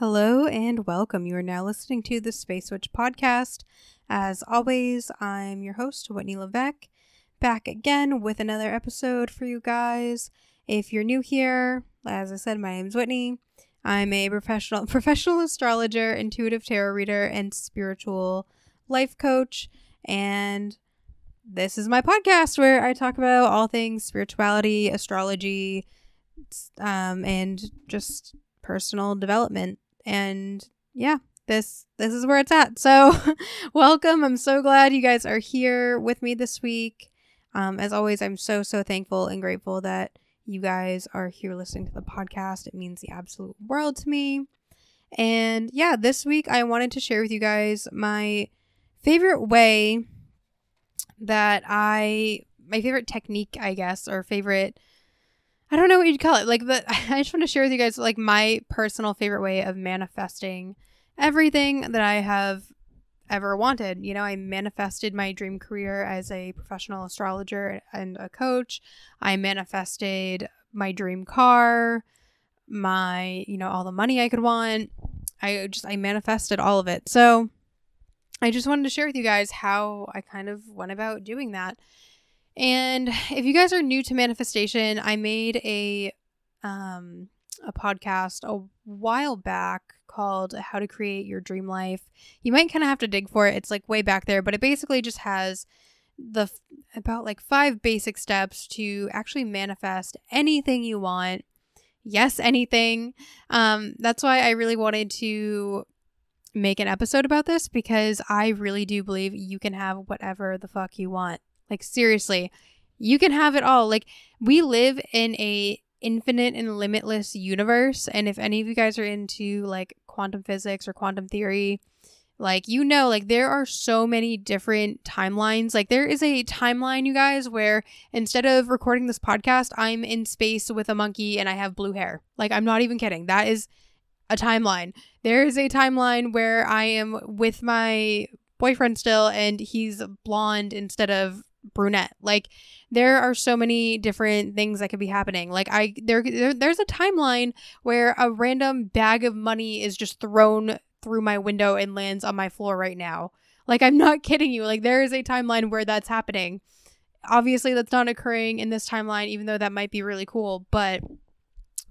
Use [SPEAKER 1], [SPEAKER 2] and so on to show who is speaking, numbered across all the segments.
[SPEAKER 1] Hello and welcome. You are now listening to the Space Witch podcast. As always, I'm your host, Whitney Levesque, back again with another episode for you guys. If you're new here, as I said, my name's Whitney. I'm a professional professional astrologer, intuitive tarot reader, and spiritual life coach. And this is my podcast where I talk about all things spirituality, astrology, um, and just personal development and yeah this this is where it's at. So welcome. I'm so glad you guys are here with me this week. Um, as always i'm so so thankful and grateful that you guys are here listening to the podcast. It means the absolute world to me. And yeah this week i wanted to share with you guys my favorite way that i my favorite technique i guess or favorite I don't know what you'd call it. Like the I just want to share with you guys like my personal favorite way of manifesting everything that I have ever wanted. You know, I manifested my dream career as a professional astrologer and a coach. I manifested my dream car, my, you know, all the money I could want. I just I manifested all of it. So I just wanted to share with you guys how I kind of went about doing that. And if you guys are new to manifestation, I made a um a podcast a while back called How to Create Your Dream Life. You might kind of have to dig for it. It's like way back there, but it basically just has the about like five basic steps to actually manifest anything you want. Yes, anything. Um that's why I really wanted to make an episode about this because I really do believe you can have whatever the fuck you want. Like seriously, you can have it all. Like we live in a infinite and limitless universe and if any of you guys are into like quantum physics or quantum theory, like you know like there are so many different timelines. Like there is a timeline you guys where instead of recording this podcast, I'm in space with a monkey and I have blue hair. Like I'm not even kidding. That is a timeline. There is a timeline where I am with my boyfriend still and he's blonde instead of brunette. Like there are so many different things that could be happening. Like I there, there there's a timeline where a random bag of money is just thrown through my window and lands on my floor right now. Like I'm not kidding you. Like there is a timeline where that's happening. Obviously that's not occurring in this timeline even though that might be really cool, but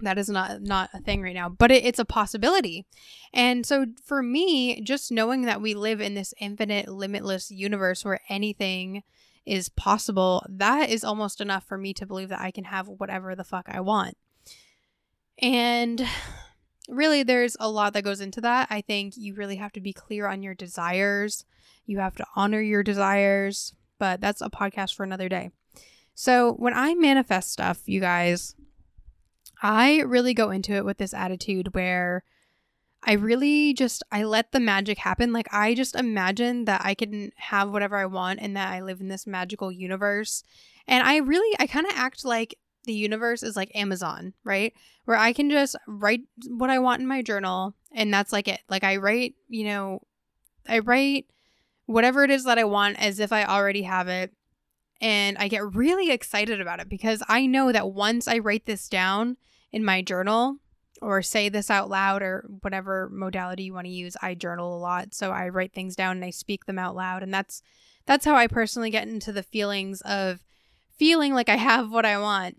[SPEAKER 1] that is not not a thing right now but it, it's a possibility and so for me just knowing that we live in this infinite limitless universe where anything is possible, that is almost enough for me to believe that I can have whatever the fuck I want. And really, there's a lot that goes into that. I think you really have to be clear on your desires, you have to honor your desires, but that's a podcast for another day. So, when I manifest stuff, you guys, I really go into it with this attitude where I really just I let the magic happen. Like I just imagine that I can have whatever I want and that I live in this magical universe. And I really I kind of act like the universe is like Amazon, right? Where I can just write what I want in my journal and that's like it. Like I write, you know, I write whatever it is that I want as if I already have it. And I get really excited about it because I know that once I write this down in my journal, or say this out loud or whatever modality you want to use. I journal a lot, so I write things down and I speak them out loud and that's that's how I personally get into the feelings of feeling like I have what I want.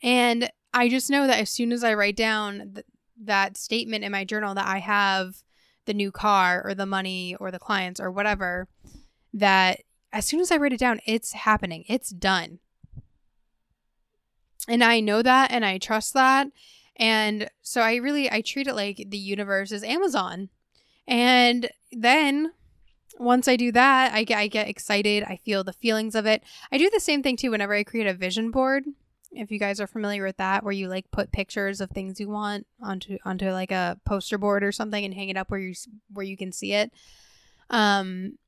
[SPEAKER 1] And I just know that as soon as I write down th- that statement in my journal that I have the new car or the money or the clients or whatever, that as soon as I write it down, it's happening. It's done. And I know that and I trust that and so I really I treat it like the universe is Amazon. And then once I do that, I get I get excited. I feel the feelings of it. I do the same thing too whenever I create a vision board. If you guys are familiar with that, where you like put pictures of things you want onto onto like a poster board or something and hang it up where you where you can see it. Um,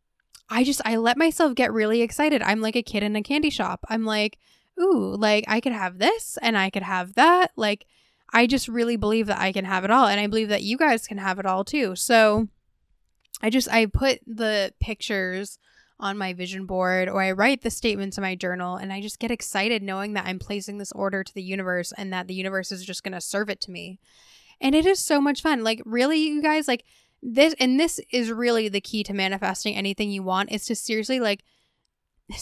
[SPEAKER 1] I just I let myself get really excited. I'm like a kid in a candy shop. I'm like, ooh, like I could have this and I could have that. Like I just really believe that I can have it all. And I believe that you guys can have it all too. So I just, I put the pictures on my vision board or I write the statements in my journal and I just get excited knowing that I'm placing this order to the universe and that the universe is just going to serve it to me. And it is so much fun. Like, really, you guys, like, this, and this is really the key to manifesting anything you want is to seriously, like,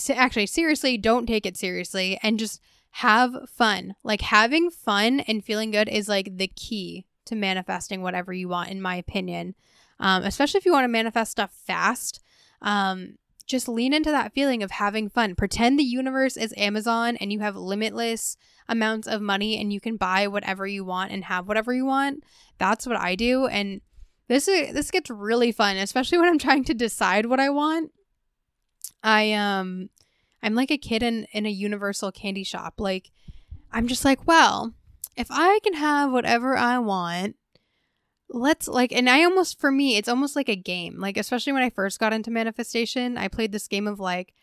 [SPEAKER 1] actually, seriously, don't take it seriously and just have fun. Like, having fun and feeling good is like the key to manifesting whatever you want, in my opinion. Um, especially if you want to manifest stuff fast. Um, just lean into that feeling of having fun. Pretend the universe is Amazon and you have limitless amounts of money and you can buy whatever you want and have whatever you want. That's what I do and this is this gets really fun, especially when I'm trying to decide what I want. I um I'm like a kid in in a universal candy shop. Like I'm just like, well, if I can have whatever I want, let's like and i almost for me it's almost like a game. Like especially when i first got into manifestation i played this game of like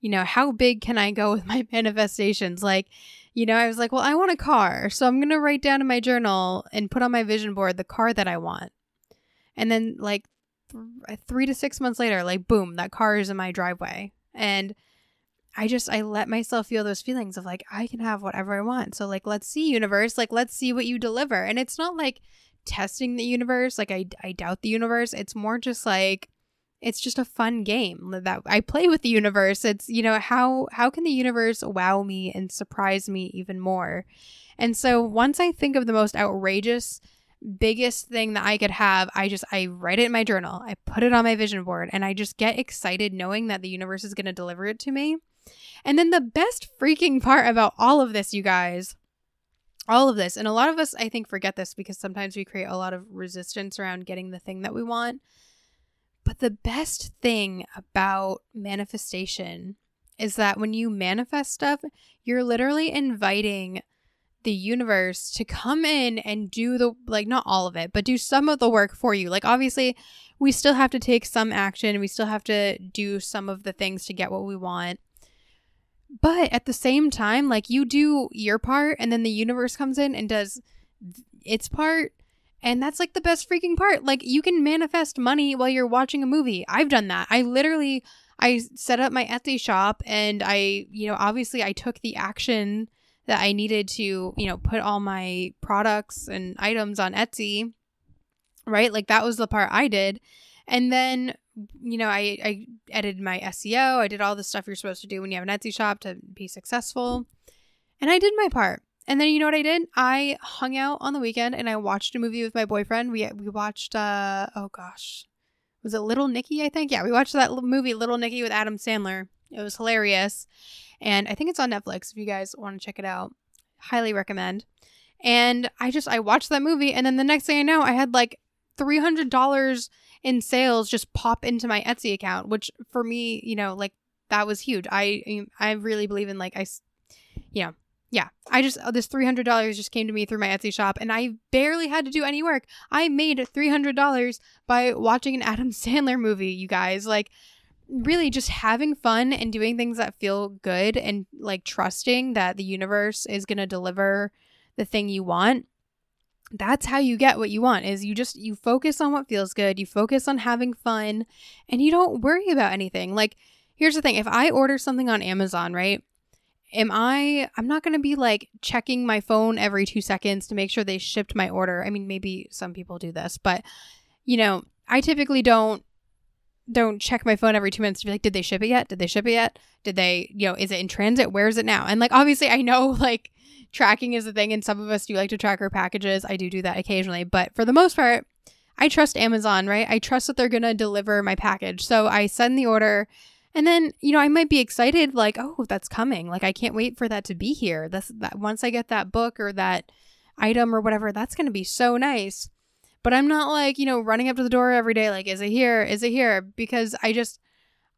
[SPEAKER 1] you know how big can i go with my manifestations? Like you know i was like well i want a car so i'm going to write down in my journal and put on my vision board the car that i want. And then like th- 3 to 6 months later like boom that car is in my driveway. And I just I let myself feel those feelings of like I can have whatever I want. So like let's see universe, like let's see what you deliver. And it's not like testing the universe. Like I I doubt the universe. It's more just like it's just a fun game that I play with the universe. It's you know how how can the universe wow me and surprise me even more? And so once I think of the most outrageous biggest thing that I could have, I just I write it in my journal. I put it on my vision board and I just get excited knowing that the universe is going to deliver it to me. And then the best freaking part about all of this, you guys, all of this and a lot of us i think forget this because sometimes we create a lot of resistance around getting the thing that we want. But the best thing about manifestation is that when you manifest stuff you're literally inviting the universe to come in and do the like not all of it but do some of the work for you. Like obviously we still have to take some action. We still have to do some of the things to get what we want but at the same time, like you do your part and then the universe comes in and does its part. And that's like the best freaking part. Like you can manifest money while you're watching a movie. I've done that. I literally I set up my Etsy shop and I, you know, obviously I took the action that I needed to, you know, put all my products and items on Etsy. Right? Like that was the part I did. And then you know, I, I edited my SEO. I did all the stuff you're supposed to do when you have an Etsy shop to be successful. And I did my part. And then you know what I did? I hung out on the weekend and I watched a movie with my boyfriend. We we watched uh oh gosh. Was it Little Nicky, I think? Yeah, we watched that movie Little Nicky with Adam Sandler. It was hilarious. And I think it's on Netflix if you guys want to check it out. Highly recommend. And I just I watched that movie and then the next thing I know, I had like $300 in sales just pop into my Etsy account, which for me, you know, like that was huge. I I really believe in like I, you know, yeah. I just uh, this three hundred dollars just came to me through my Etsy shop, and I barely had to do any work. I made three hundred dollars by watching an Adam Sandler movie. You guys like really just having fun and doing things that feel good and like trusting that the universe is going to deliver the thing you want that's how you get what you want is you just you focus on what feels good you focus on having fun and you don't worry about anything. Like here's the thing if i order something on amazon right am i i'm not going to be like checking my phone every 2 seconds to make sure they shipped my order. I mean maybe some people do this but you know i typically don't don't check my phone every two minutes to be like, did they ship it yet? Did they ship it yet? Did they, you know, is it in transit? Where is it now? And like, obviously, I know like tracking is a thing, and some of us do like to track our packages. I do do that occasionally, but for the most part, I trust Amazon, right? I trust that they're to deliver my package. So I send the order. And then, you know, I might be excited, like, oh, that's coming. Like, I can't wait for that to be here. That's that once I get that book or that item or whatever, that's to be so nice. But I'm not like, you know, running up to the door every day, like, is it here? Is it here? Because I just,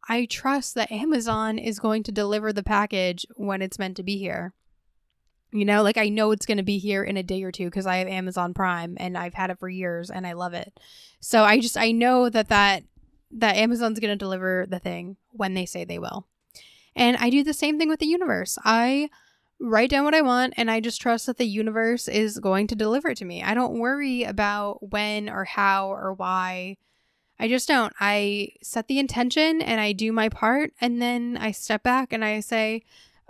[SPEAKER 1] I trust that Amazon is going to deliver the package when it's meant to be here. You know, like I know it's going to be here in a day or two because I have Amazon Prime and I've had it for years and I love it. So I just I know that that that Amazon's going to deliver the thing when they say they will. And I do the same thing with the universe. I write down what I want and I just trust that the universe is going to deliver it to me. I don't worry about when or how or why. I just don't. I set the intention and I do my part and then I step back and I say,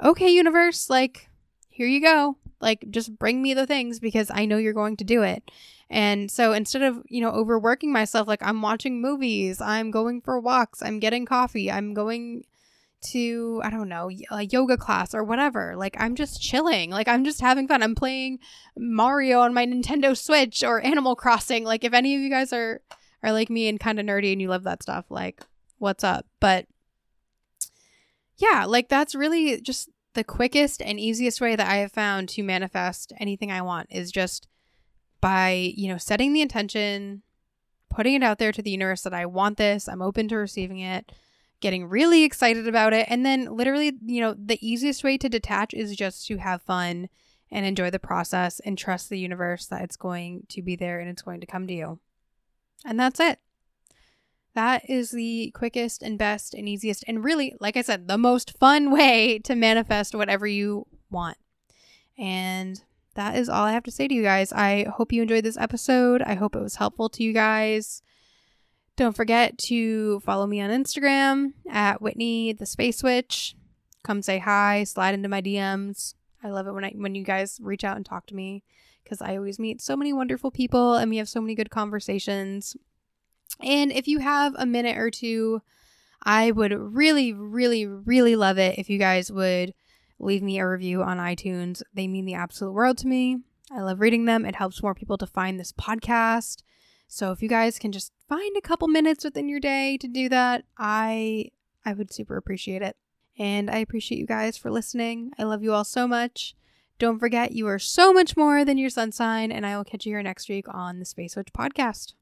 [SPEAKER 1] "Okay, universe, like here you go. Like, just bring me the things because I know you're going to do it. And so instead of, you know, overworking myself, like I'm watching movies, I'm going for walks, I'm getting coffee, I'm going to, I don't know, a yoga class or whatever. Like I'm just chilling. Like I'm just having fun. I'm playing Mario on my Nintendo Switch or Animal Crossing. Like if any of you guys are are like me and kind of nerdy and you love that stuff, like what's up? But yeah, like that's really just the quickest and easiest way that I have found to manifest anything I want is just by, you know, setting the intention, putting it out there to the universe that I want this, I'm open to receiving it, getting really excited about it, and then literally, you know, the easiest way to detach is just to have fun and enjoy the process and trust the universe that it's going to be there and it's going to come to you. And that's it. That is the quickest and best and easiest, and really, like I said, the most fun way to manifest whatever you want. And that is all I have to say to you guys. I hope you enjoyed this episode. I hope it was helpful to you guys. Don't forget to follow me on Instagram at Whitney the Space Witch. Come say hi, slide into my DMs. I love it when I when you guys reach out and talk to me because I always meet so many wonderful people and we have so many good conversations. And if you have a minute or two, I would really, really, really love it if you guys would leave me a review on iTunes. They mean the absolute world to me. I love reading them. It helps more people to find this podcast. So if you guys can just find a couple minutes within your day to do that, I I would super appreciate it. And I appreciate you guys for listening. I love you all so much. Don't forget you are so much more than your sun sign, and I will catch you here next week on the Space Witch podcast.